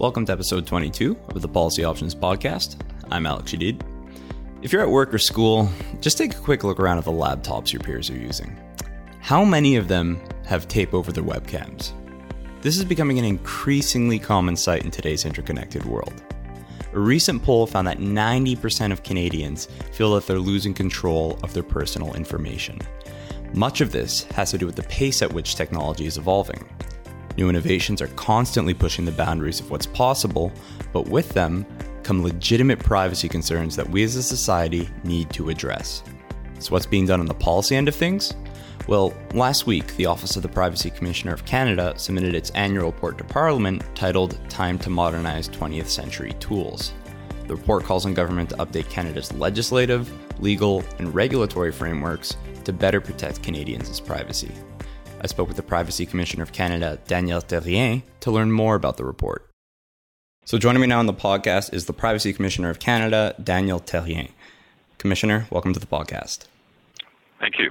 Welcome to episode 22 of the Policy Options Podcast. I'm Alex Shadid. If you're at work or school, just take a quick look around at the laptops your peers are using. How many of them have tape over their webcams? This is becoming an increasingly common sight in today's interconnected world. A recent poll found that 90% of Canadians feel that they're losing control of their personal information. Much of this has to do with the pace at which technology is evolving. New innovations are constantly pushing the boundaries of what's possible, but with them come legitimate privacy concerns that we as a society need to address. So, what's being done on the policy end of things? Well, last week, the Office of the Privacy Commissioner of Canada submitted its annual report to Parliament titled Time to Modernize 20th Century Tools. The report calls on government to update Canada's legislative, legal, and regulatory frameworks to better protect Canadians' privacy. I spoke with the Privacy Commissioner of Canada, Daniel Therrien, to learn more about the report. So, joining me now on the podcast is the Privacy Commissioner of Canada, Daniel Therrien. Commissioner, welcome to the podcast. Thank you.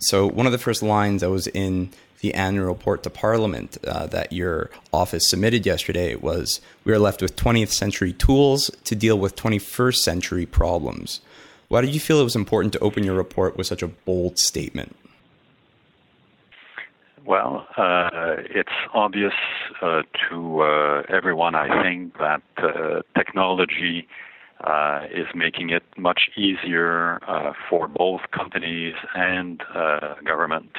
So, one of the first lines that was in the annual report to Parliament uh, that your office submitted yesterday was We are left with 20th century tools to deal with 21st century problems. Why did you feel it was important to open your report with such a bold statement? Well, uh, it's obvious uh, to uh, everyone, I think, that uh, technology uh, is making it much easier uh, for both companies and government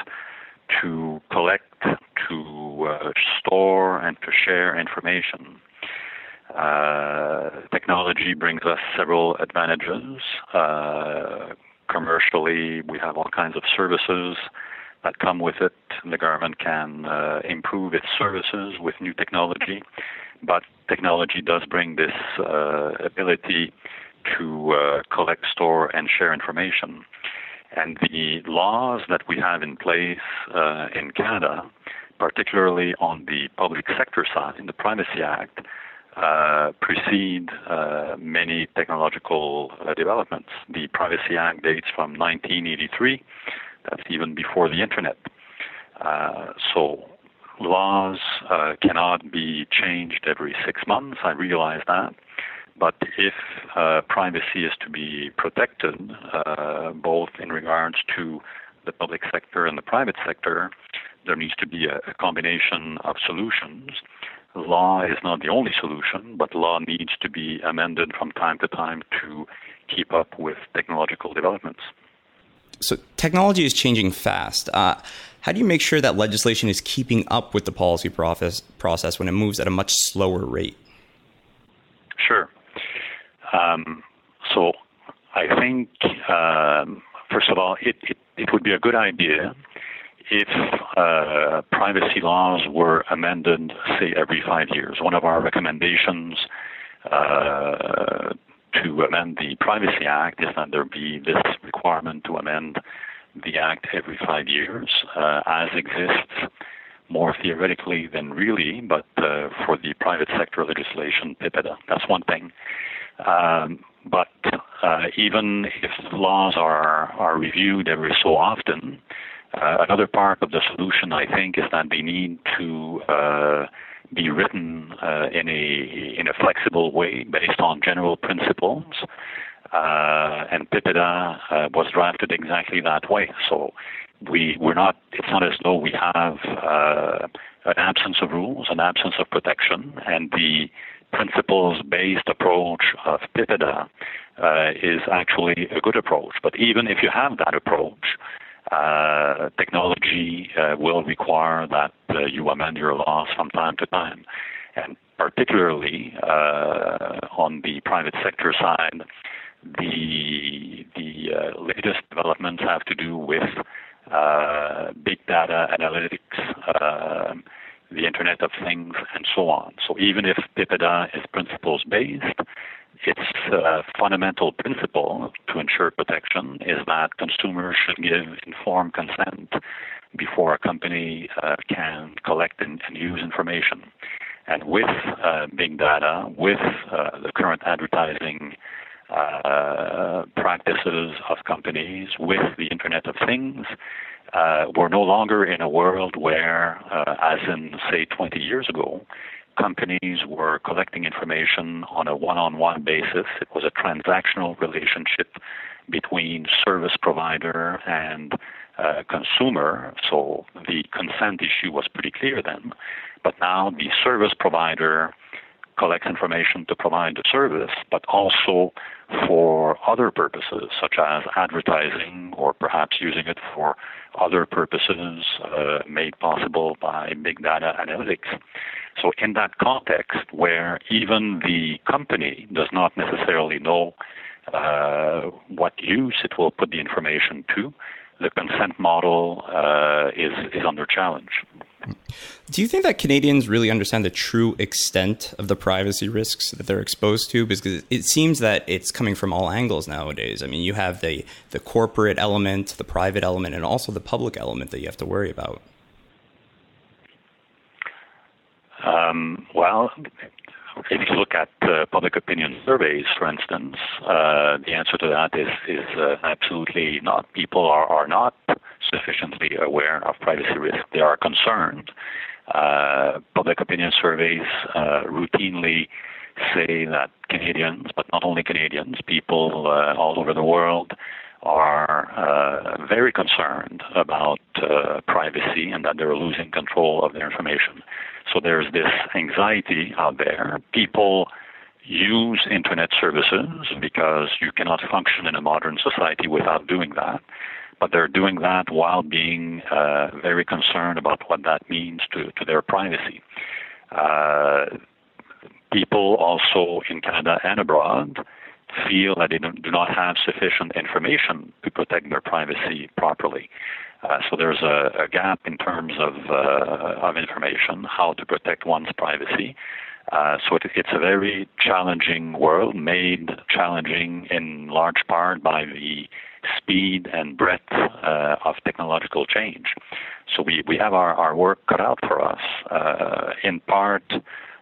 to collect, to store, and to share information. technology brings us several advantages. commercially, we have all kinds of services that come with it. The government can uh, improve its services with new technology, but technology does bring this uh, ability to uh, collect, store, and share information. And the laws that we have in place uh, in Canada, particularly on the public sector side, in the Privacy Act, uh, precede uh, many technological developments. The Privacy Act dates from 1983. That's even before the internet. Uh, so laws uh, cannot be changed every six months. I realize that. But if uh, privacy is to be protected, uh, both in regards to the public sector and the private sector, there needs to be a, a combination of solutions. Law is not the only solution, but law needs to be amended from time to time to keep up with technological developments so technology is changing fast. Uh, how do you make sure that legislation is keeping up with the policy process, when it moves at a much slower rate? Sure. Um, so I think, um, first of all, it, it, it, would be a good idea if uh, privacy laws were amended, say, every five years. One of our recommendations uh, to amend the Privacy Act is that there be this requirement to amend the Act every five years, uh, as exists more theoretically than really, but uh, for the private sector legislation, PIPEDA. That's one thing. Um, but uh, even if laws are, are reviewed every so often, uh, another part of the solution, I think, is that they need to uh, be written uh, in a in a flexible way based on general principles. Uh, and PIPEDA uh, was drafted exactly that way. So we we're not. It's not as though we have uh, an absence of rules, an absence of protection, and the principles-based approach of PIPEDA uh, is actually a good approach. But even if you have that approach, uh, technology uh, will require that uh, you amend your laws from time to time. And particularly uh, on the private sector side, the, the uh, latest developments have to do with big data analytics, um, the Internet of Things, and so on. So even if PIPEDA is principles based, its uh, fundamental principle to ensure protection is that consumers should give informed consent before a company uh, can collect and, and, use information. And with uh, big data, with uh, the current advertising uh, practices of companies, with the Internet of Things, uh, we're no longer in a world where, as in, say, 20 years ago, companies were collecting information on a one-on-one basis. It was a transactional relationship between service provider and uh, consumer. So the consent issue was pretty clear then. But now the service provider collects information to provide the service, but also for other purposes, such as advertising or perhaps using it for other purposes uh, made possible by big data analytics. So, in that context, where even the company does not necessarily know uh, what use it will put the information to, the consent model uh, is, is under challenge. Do you think that Canadians really understand the true extent of the privacy risks that they're exposed to? Because it seems that it's coming from all angles nowadays. I mean, you have the, the corporate element, the private element, and also the public element that you have to worry about. Um, well, if you look at uh, public opinion surveys, for instance, uh, the answer to that is is uh, absolutely not. People are, are not sufficiently aware of privacy risk. They are concerned. Uh, public opinion surveys uh, routinely say that Canadians, but not only Canadians, people uh, all over the world are uh, very concerned about uh, privacy and that they're losing control of their information. So there's this anxiety out there. People use internet services because you cannot function in a modern society without doing that. But they're doing that while being uh, very concerned about what that means to, to their privacy. Uh, people also in Canada and abroad feel that they do not have sufficient information to protect their privacy properly. Uh, so there's a, a, gap in terms of, uh, of information, how to protect one's privacy. Uh, so it, it's a very challenging world, made challenging in large part by the speed and breadth uh, of technological change. So we, we have our, our work cut out for us. Uh, in part,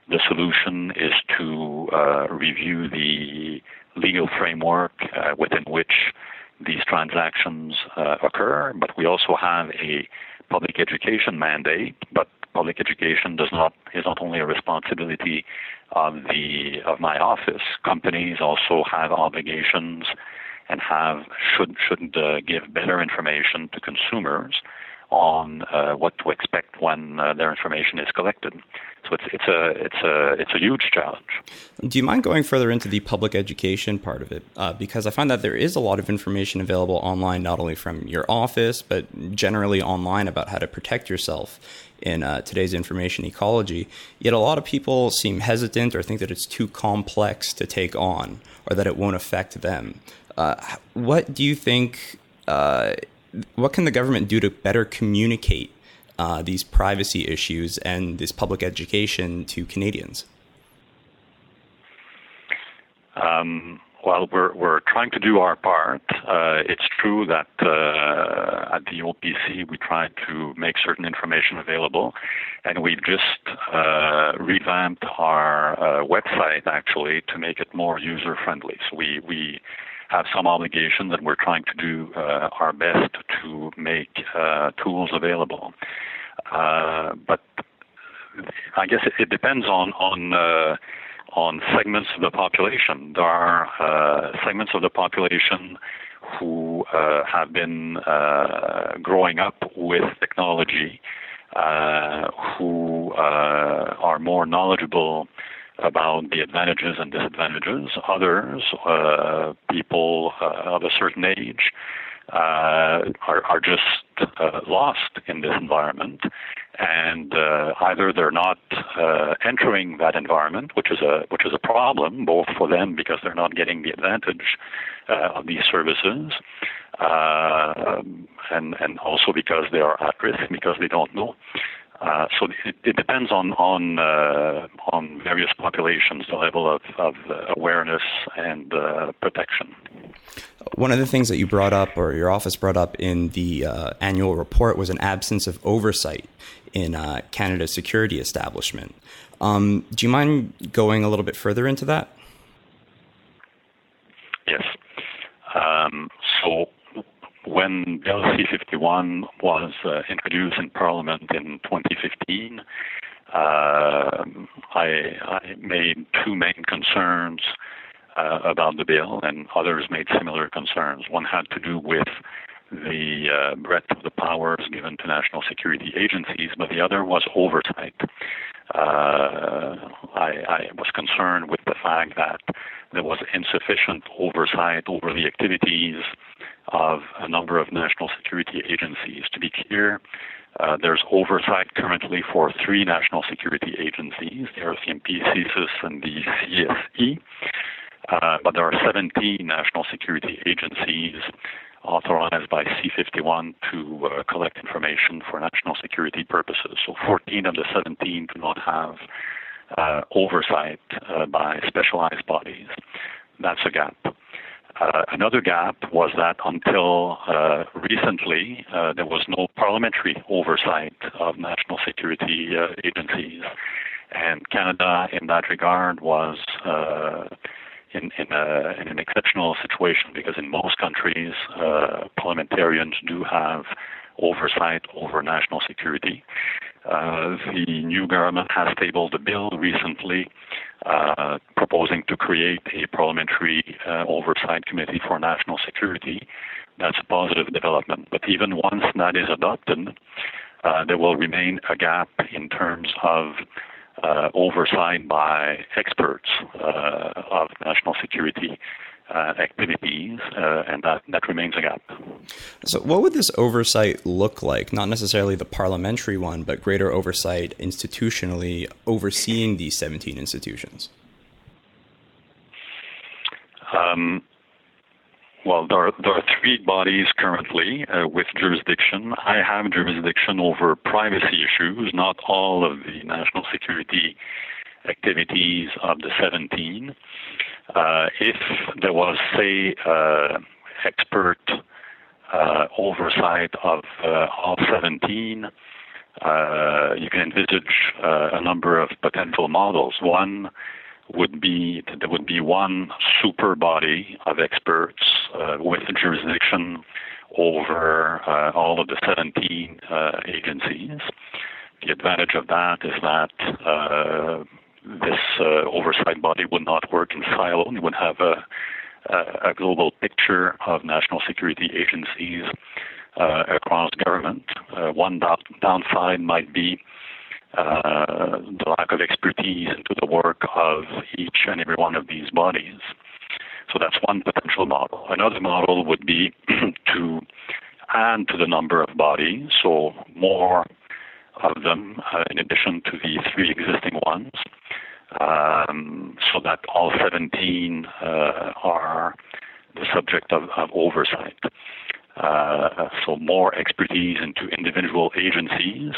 the solution is to uh, review the legal framework uh, within which these transactions uh, occur, but we also have a public education mandate. But public education does not is not only a responsibility of the of my office. Companies also have obligations and have should should uh, give better information to consumers on uh, what to expect when uh, their information is collected. So it's it's a it's a it's a huge challenge. Do you mind going further into the public education part of it? Uh, because I find that there is a lot of information available online, not only from your office but generally online about how to protect yourself in uh, today's information ecology. Yet a lot of people seem hesitant or think that it's too complex to take on, or that it won't affect them. Uh, what do you think? What can the government do to better communicate uh, these privacy issues and this public education to Canadians? Um, well, we're we're trying to do our part. Uh, it's true that uh, at the OPC we try to make certain information available, and we've just uh, revamped our uh, website actually to make it more user friendly. So we we have some obligations, and we're trying to do uh, our best to make uh, tools available. Uh, but I guess it, depends on on uh, on segments of the population. There are uh, segments of the population who uh, have been growing up with technology, who are more knowledgeable about the advantages and disadvantages. Others, uh, people uh, of a certain age, uh, are, are just uh, lost in this environment, and uh, either they're not uh, entering that environment, which is a which is a problem both for them because they're not getting the advantage of these services, and and also because they are at risk because they don't know. Uh, so it, it, depends on on uh, on various populations the level of, of awareness and uh, protection. One of the things that you brought up, or your office brought up in the uh, annual report, was an absence of oversight in uh, Canada's security establishment. Um, do you mind going a little bit further into that? Yes. Um, so when Bill C-51 was uh, introduced in Parliament in 2015, uh, I, I made two main concerns uh, about the bill, and others made similar concerns. One had to do with the uh, breadth of the powers given to national security agencies, but the other was oversight. Uh, I, I, was concerned with the fact that there was insufficient oversight over the activities of a number of national security agencies. To be clear, uh, there's oversight currently for three national security agencies, the RCMP, CSIS, and the CSE. Uh, but there are 17 national security agencies authorized by C51 to uh, collect information for national security purposes. So 14 of the 17 do not have uh, oversight uh, by specialized bodies. That's a gap. Uh, another gap was that until uh, recently, uh, there was no parliamentary oversight of national security agencies. And Canada, in that regard, was in, in, a, in, an exceptional situation because in most countries, uh, parliamentarians do have oversight over national security. Uh, the new government has tabled a bill recently uh, proposing to create a parliamentary uh, oversight committee for national security. That's a positive development. But even once that is adopted, uh, there will remain a gap in terms of uh, oversight by experts uh, of national security uh, activities, uh, and that, that remains a gap. So, what would this oversight look like? Not necessarily the parliamentary one, but greater oversight institutionally overseeing these 17 institutions? Um, well, there are, there are three bodies currently uh, with jurisdiction. I have jurisdiction over privacy issues, not all of the national security activities of the 17. Uh, if there was, say, uh, expert uh, oversight of uh, all 17, uh, you can envisage a number of potential models. One would be there would be one super body of experts with jurisdiction over all of the 17 uh, agencies. The advantage of that is that uh, this uh, oversight body would not work in silo. It would have a, a, global picture of national security agencies uh, across government. one downside might be uh, the lack of expertise into the work of each and every one of these bodies. So that's one potential model. Another model would be to add to the number of bodies, so more of them uh, in addition to the three existing ones, um, so that all 17 uh, are the subject of, of oversight. Uh, so more expertise into individual agencies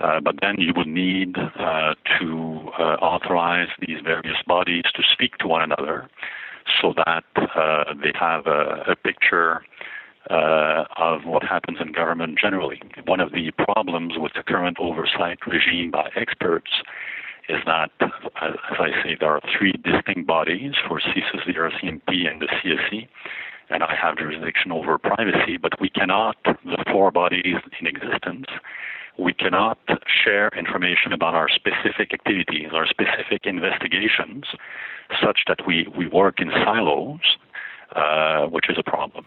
uh, but then you would need uh, to uh, authorize these various bodies to speak to one another so that they have a, a picture uh, of what happens in government generally. One of the problems with the current oversight regime by experts is that, as I say, there are three distinct bodies for CSIS, the RCMP, and the CSE and I have jurisdiction over privacy, but we cannot, the four bodies in existence, we cannot share information about our specific activities, our specific investigations, such that we, we work in silos, uh, which is a problem.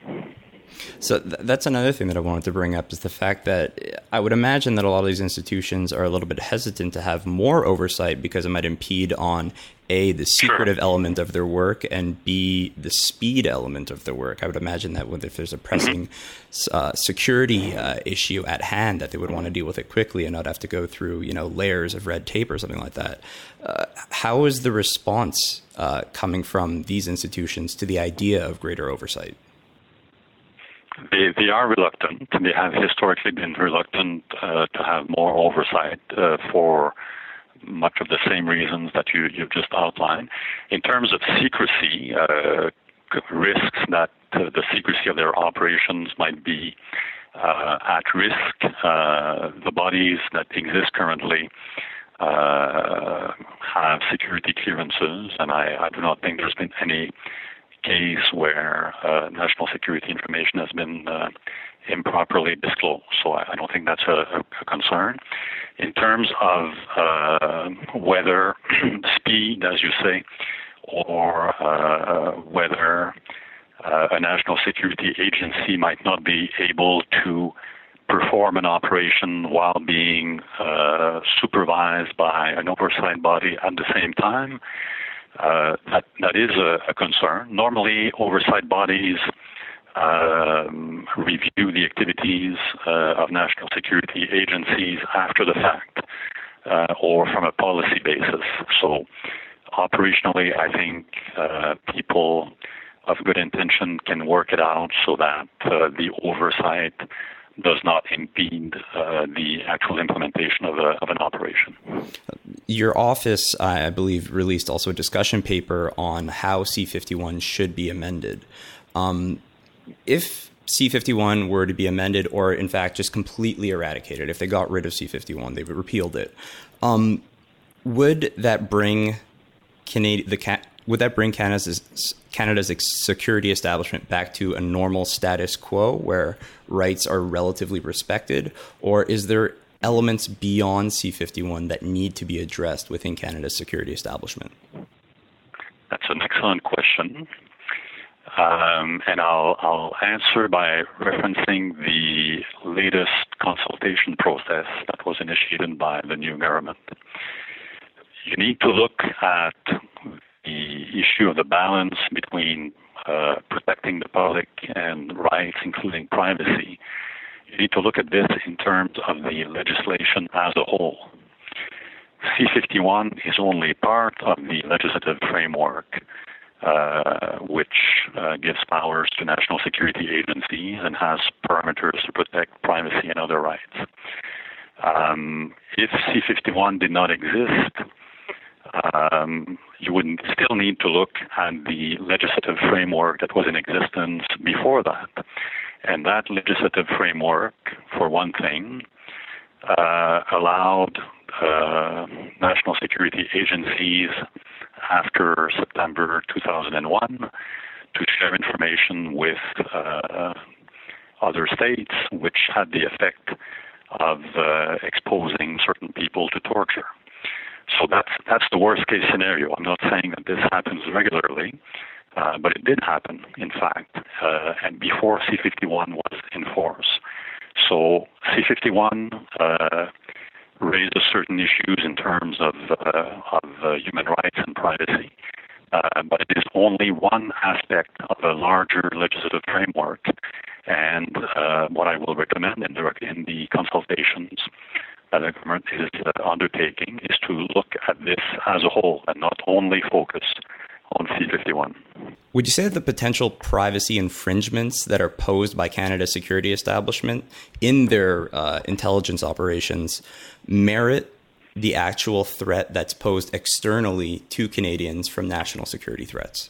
So th- that's another thing that I wanted to bring up is the fact that I would imagine that a lot of these institutions are a little bit hesitant to have more oversight because it might impede on a the secretive sure. element of their work and b the speed element of their work. I would imagine that if there's a pressing uh, security uh, issue at hand, that they would want to deal with it quickly and not have to go through you know layers of red tape or something like that. Uh, how is the response uh, coming from these institutions to the idea of greater oversight? They, they are reluctant. They have historically been reluctant uh, to have more oversight uh, for much of the same reasons that you, you've just outlined. In terms of secrecy, uh, risks that uh, the secrecy of their operations might be uh, at risk, uh, the bodies that exist currently have security clearances, and I, I do not think there's been any case where uh, national security information has been uh, improperly disclosed. So I, I, don't think that's a, a, concern. In terms of uh, whether speed, as you say, or uh, whether uh, a national security agency might not be able to perform an operation while being uh, supervised by an oversight body at the same time. Uh, that that is a, a concern. Normally, oversight bodies um, review the activities uh, of national security agencies after the fact uh, or from a policy basis. So, operationally, I think uh, people of good intention can work it out so that uh, the oversight does not impede uh, the actual implementation of, a, of, an operation. Your office, I believe, released also a discussion paper on how C51 should be amended. Um, if C51 were to be amended, or in fact just completely eradicated, if they got rid of C51, they repealed it, um, would that bring Canada, the would that bring Canada's Canada's security establishment back to a normal status quo where rights are relatively respected, or is there elements beyond C51 that need to be addressed within Canada's security establishment? That's an excellent question. Um, and I'll, I'll answer by referencing the latest consultation process that was initiated by the new government. You need to look at the issue of the balance between uh, protecting the public and rights, including privacy. You need to look at this in terms of the legislation as a whole. C51 is only part of the legislative framework uh, which uh, gives powers to national security agencies and has parameters to protect privacy and other rights. Um, if C51 did not exist, um, you would still need to look at the legislative framework that was in existence before that. And that legislative framework, for one thing, uh, allowed uh, national security agencies after September 2001 to share information with uh, other states, which had the effect of uh, exposing certain people to torture. So that's that's the worst case scenario. I'm not saying that this happens regularly, uh, but it did happen, in fact, uh, and before C51 was in force. So C51 uh, raises certain issues in terms of, uh, of uh, human rights and privacy. Uh, but it is only one aspect of a larger legislative framework. And what I will recommend in the, in the consultations that the government is uh, undertaking is to look at this as a whole and not only focus on C51. Would you say that the potential privacy infringements that are posed by Canada's security establishment in their uh, intelligence operations merit the actual threat that's posed externally to Canadians from national security threats?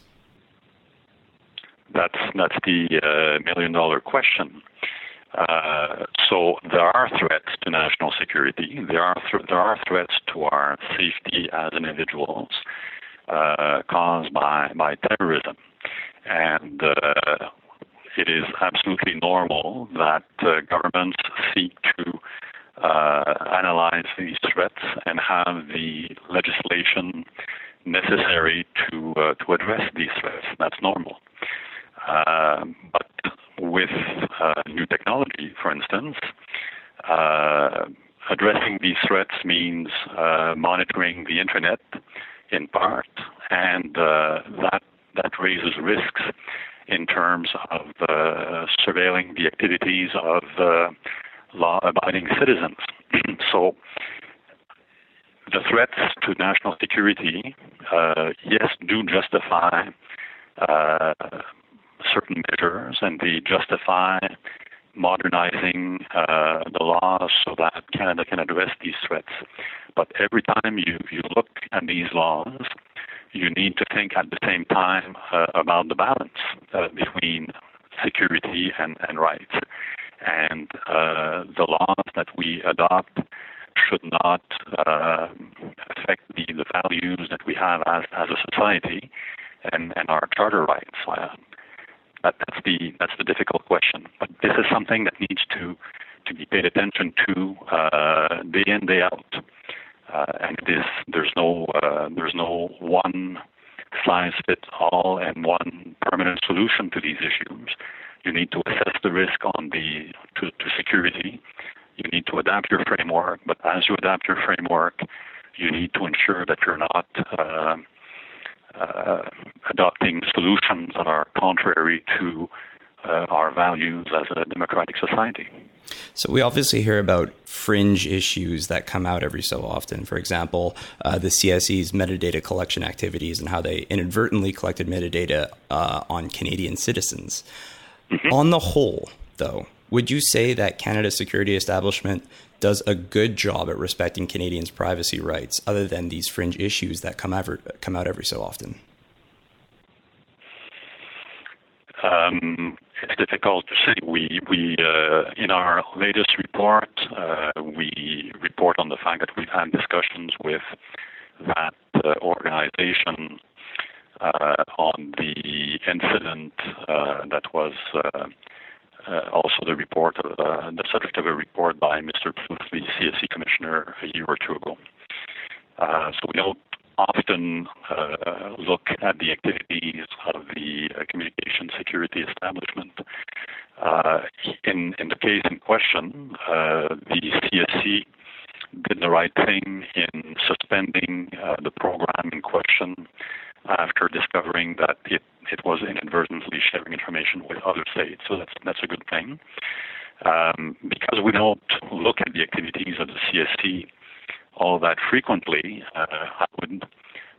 That's that's the uh, million dollar question. Uh, so there are threats to national security. There are th- there are threats to our safety as individuals uh, caused by by terrorism, and uh, it is absolutely normal that uh, governments seek to uh, analyze these threats and have the legislation necessary to uh, to address these threats. That's normal. But with uh, new technology, for instance, uh, addressing these threats means uh, monitoring the internet in part, and that that raises risks in terms of surveilling the activities of law abiding citizens. so the threats to national security, uh, yes, do justify uh, certain measures and they justify modernizing uh, the laws so that Canada can address these threats. But every time you, you look at these laws, you need to think at the same time uh, about the balance uh, between security and, and rights and uh, the laws that we adopt should not uh, affect the, the values that we have as, as a society and, and our charter rights. Uh, that, that's the that's the difficult question. But this is something that needs to to be paid attention to uh, day in day out. Uh, and this, there's no uh, there's no one size fits all and one permanent solution to these issues. You need to assess the risk on the to, to security. You need to adapt your framework, but as you adapt your framework, you need to ensure that you're not uh, adopting solutions that are contrary to uh, our values as a democratic society. So we obviously hear about fringe issues that come out every so often. For example, uh, the CSE's metadata collection activities and how they inadvertently collected metadata uh, on Canadian citizens. Mm-hmm. On the whole, though, would you say that Canada's security establishment does a good job at respecting Canadians' privacy rights, other than these fringe issues that come ever come out every so often? Um, it's difficult to say. We we uh, in our latest report uh, we report on the fact that we've had discussions with that uh, organization uh, on the incident uh, that was uh, also the report, of, uh, the subject of a report by Mr. Plouffe, the CSE commissioner, a year or two ago. Uh, so we don't often uh, look at the activities of the uh, communication security establishment. Uh, in, in the case in question, the CSE did the right thing in suspending the program in question after discovering that it, it was inadvertently sharing information with other states. So that's, that's a good thing. Um, because we don't look at the activities of the CSE all that frequently, uh, I wouldn't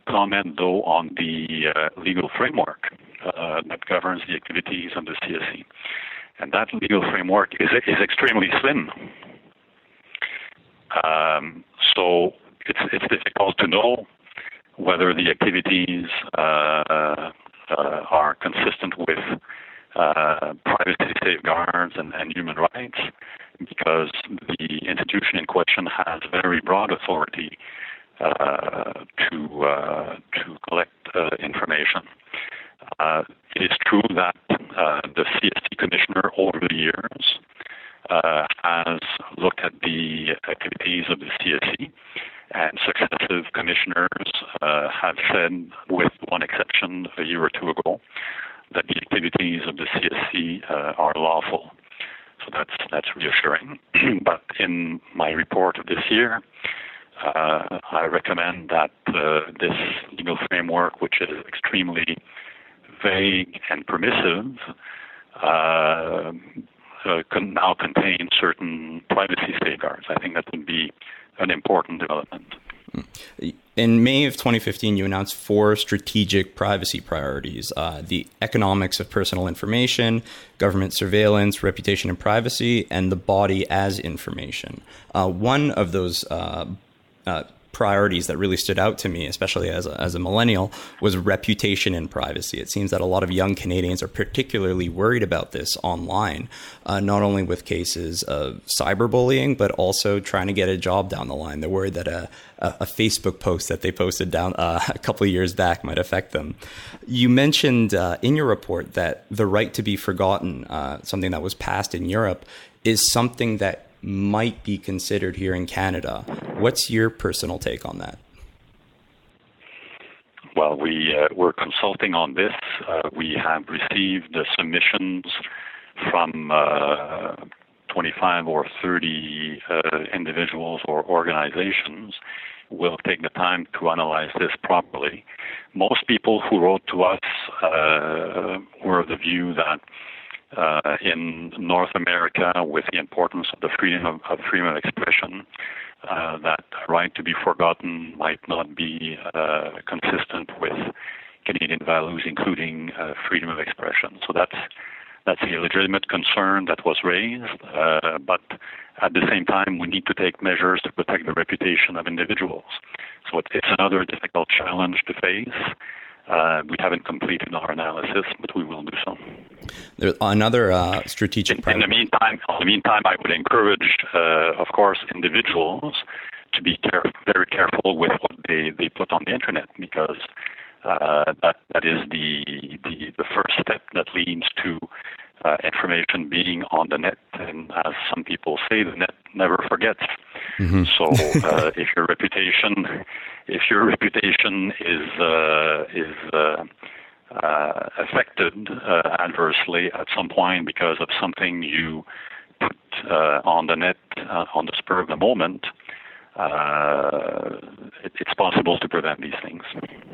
comment though on the uh, legal framework uh, that governs the activities of the CSE. And that legal framework is, is extremely slim. Um, so it's, it's difficult to know whether the activities uh, uh, are consistent with uh, privacy safeguards and, and, human rights, because the institution in question has very broad authority uh, to uh, to collect uh, information. it is true that the CSE commissioner over the years has looked at the activities of the CSE and successive commissioners uh, have said, with one exception a year or two ago, that the activities of the CSE uh, are lawful. So that's that's reassuring. but in my report of this year, uh, I recommend that uh, this legal framework, which is extremely vague and permissive, uh, uh can now contain certain privacy safeguards. I think that would be an important development. In May of 2015, you announced four strategic privacy priorities uh, the economics of personal information, government surveillance, reputation and privacy, and the body as information. Uh, one of those uh, uh priorities that really stood out to me, especially as a, as a millennial, was reputation and privacy. It seems that a lot of young Canadians are particularly worried about this online, uh, not only with cases of cyberbullying, but also trying to get a job down the line. They're worried that a, a, a Facebook post that they posted down uh, a couple of years back might affect them. You mentioned uh, in your report that the right to be forgotten, uh, something that was passed in Europe, is something that might be considered here in Canada. What's your personal take on that? Well, we uh, we're consulting on this. Uh, we have received submissions from uh, 25 or 30 uh, individuals or organizations. We'll take the time to analyze this properly. Most people who wrote to us uh, were of the view that uh, in North America with the importance of the freedom of, of freedom of expression. Uh, that right to be forgotten might not be uh, consistent with Canadian values, including uh, freedom of expression. So that's that's a legitimate concern that was raised, uh, but at the same time, we need to take measures to protect the reputation of individuals. So it's another difficult challenge to face. Uh, we haven't completed our analysis, but we will do so. There's another uh, strategic. In, in, the meantime, in the meantime, I would encourage, uh, of course, individuals to be care- very careful with what they, they put on the internet because uh, that that is the, the the first step that leads to uh, information being on the net. And as some people say, the net never forgets. Mm-hmm. So uh, if your reputation, if your reputation is uh, is uh, uh, affected uh, adversely at some point because of something you put on the net on the spur of the moment, uh, it, it's possible to prevent these things.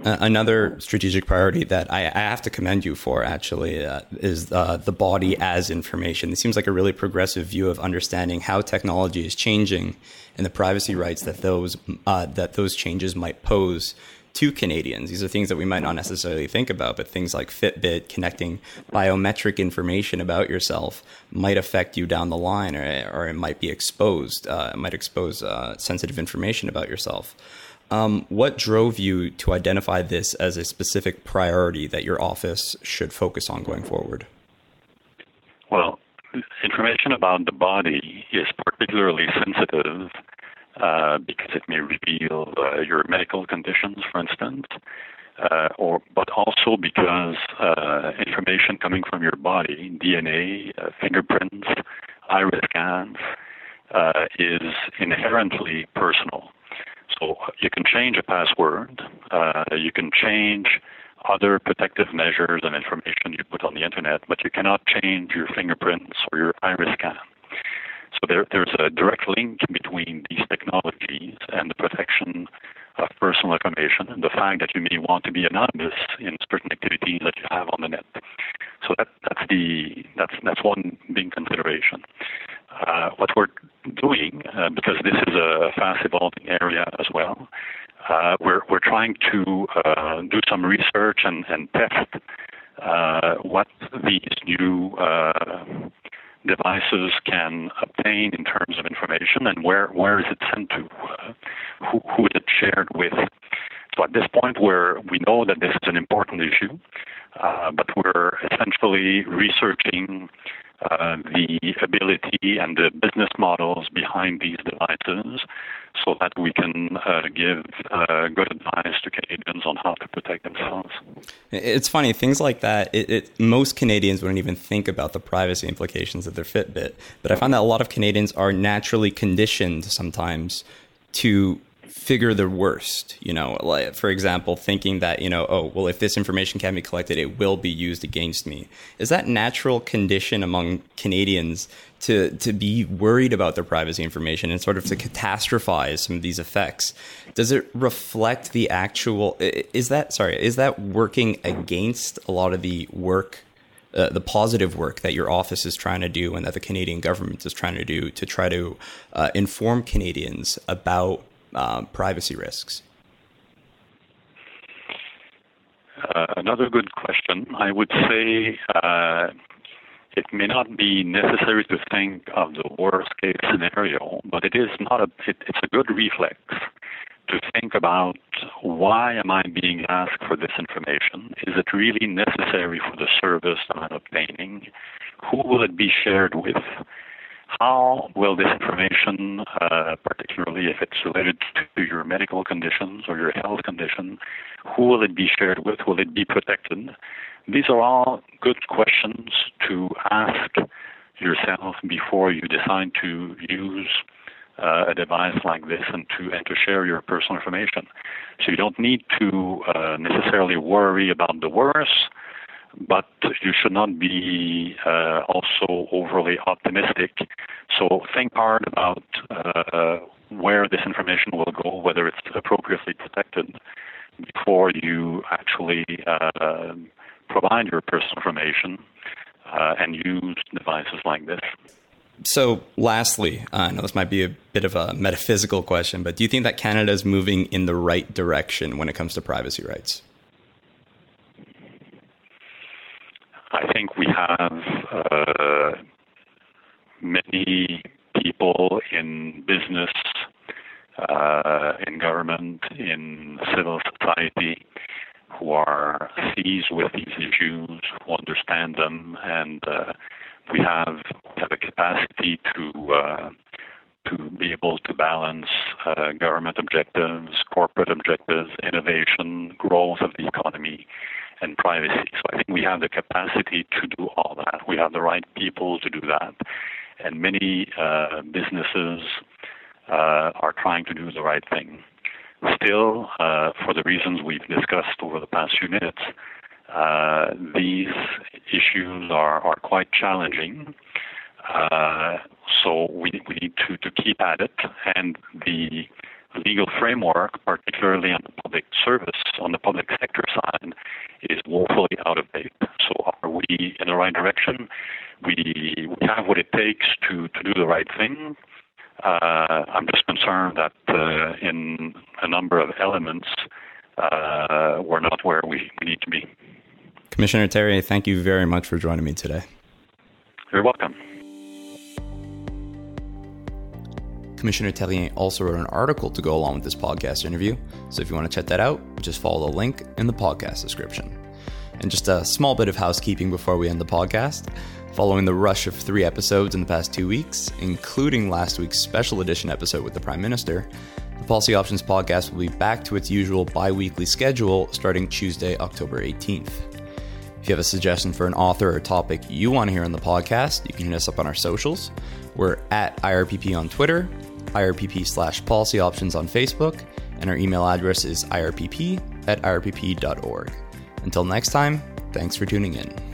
Uh, another strategic priority that I, I, have to commend you for actually uh, is uh, the body as information. It seems like a really progressive view of understanding how technology is changing and the privacy rights that those uh, that those changes might pose to Canadians. These are things that we might not necessarily think about, but things like Fitbit connecting biometric information about yourself might affect you down the line, or, or it might be exposed. Uh, it might expose uh, sensitive information about yourself. Um, what drove you to identify this as a specific priority that your office should focus on going forward? Well, information about the body is particularly sensitive uh, because it may reveal uh, your medical conditions, for instance, uh, or but also because uh, information coming from your body, DNA, uh, fingerprints, iris scans, is inherently personal. So you can change a password, you can change other protective measures and information you put on the internet, but you cannot change your fingerprints or your iris scan. So there, there's a direct link between these technologies and the protection of personal information and the fact that you may want to be anonymous in certain activities that you have on the net. So that, that's the that's that's one big consideration. Uh, what we're doing, uh, because this is a fast evolving area as well, uh, we're we're trying to uh, do some research and, and test uh, what these new uh, devices can obtain in terms of information and where, where is it sent to? Uh, who, who is it shared with? So at this point where we know that this is an important issue, uh, but we're essentially researching the ability and the business models behind these devices so that we can uh, give uh, good advice to Canadians on how to protect themselves. It's funny, things like that, it, it, most Canadians wouldn't even think about the privacy implications of their Fitbit. But I find that a lot of Canadians are naturally conditioned sometimes to figure the worst you know like for example thinking that you know oh well if this information can be collected it will be used against me. Is that natural condition among canadians to to be worried about their privacy information and sort of to catastrophize some of these effects? Does it reflect the actual is that sorry is that working against a lot of the work uh, the positive work that your office is trying to do and that the Canadian government is trying to do to try to uh, inform Canadians about uh, privacy risks? Uh, another good question. I would say uh, it may not be necessary to think of the worst case scenario, but it is not a. It, it's a good reflex to think about why am I being asked for this information? Is it really necessary for the service that I'm obtaining? Who will it be shared with? How will this information, uh, particularly if it's related to your medical conditions or your health condition, who will it be shared with? Will it be protected? These are all good questions to ask yourself before you decide to use uh, a device like this and to and to share your personal information. So you don't need to uh, necessarily worry about the worst but you should not be uh, also overly optimistic. So think hard about uh, where this information will go, whether it's appropriately protected, before you actually uh, provide your personal information uh, and use devices like this. So, lastly, I know this might be a bit of a metaphysical question, but do you think that Canada is moving in the right direction when it comes to privacy rights? I think we have uh, many people in business, uh, in government, in civil society who are seized with these issues, who understand them, and uh, we have we have a capacity to uh, to be able to balance uh, government objectives, corporate objectives, innovation, growth of the economy, and privacy. So I think we have the capacity to do all that. We have the right people to do that. And many uh, businesses uh, are trying to do the right thing. Still, uh, for the reasons we've discussed over the past few minutes, uh, these issues are, are quite challenging. Uh, so we, we need to, to keep at it. And the legal framework, particularly on the public service, on the public sector side, is woefully out of date. So are we in the right direction? We, we have what it takes to, to do the right thing. Uh, I'm just concerned that uh, in a number of elements, uh, we're not where we, we need to be. Commissioner Therrien, thank you very much for joining me today. You're welcome. Commissioner Therrien also wrote an article to go along with this podcast interview, so if you want to check that out, just follow the link in the podcast description. And just a small bit of housekeeping before we end the podcast. Following the rush of three episodes in the past two weeks, including last week's special edition episode with the Prime Minister, the Policy Options podcast will be back to its usual bi weekly schedule starting Tuesday, October 18th. If you have a suggestion for an author or topic you want to hear on the podcast, you can hit us up on our socials. We're at IRPP on Twitter, IRPP slash policy options on Facebook, and our email address is irpp at irpp.org. Until next time, thanks for tuning in.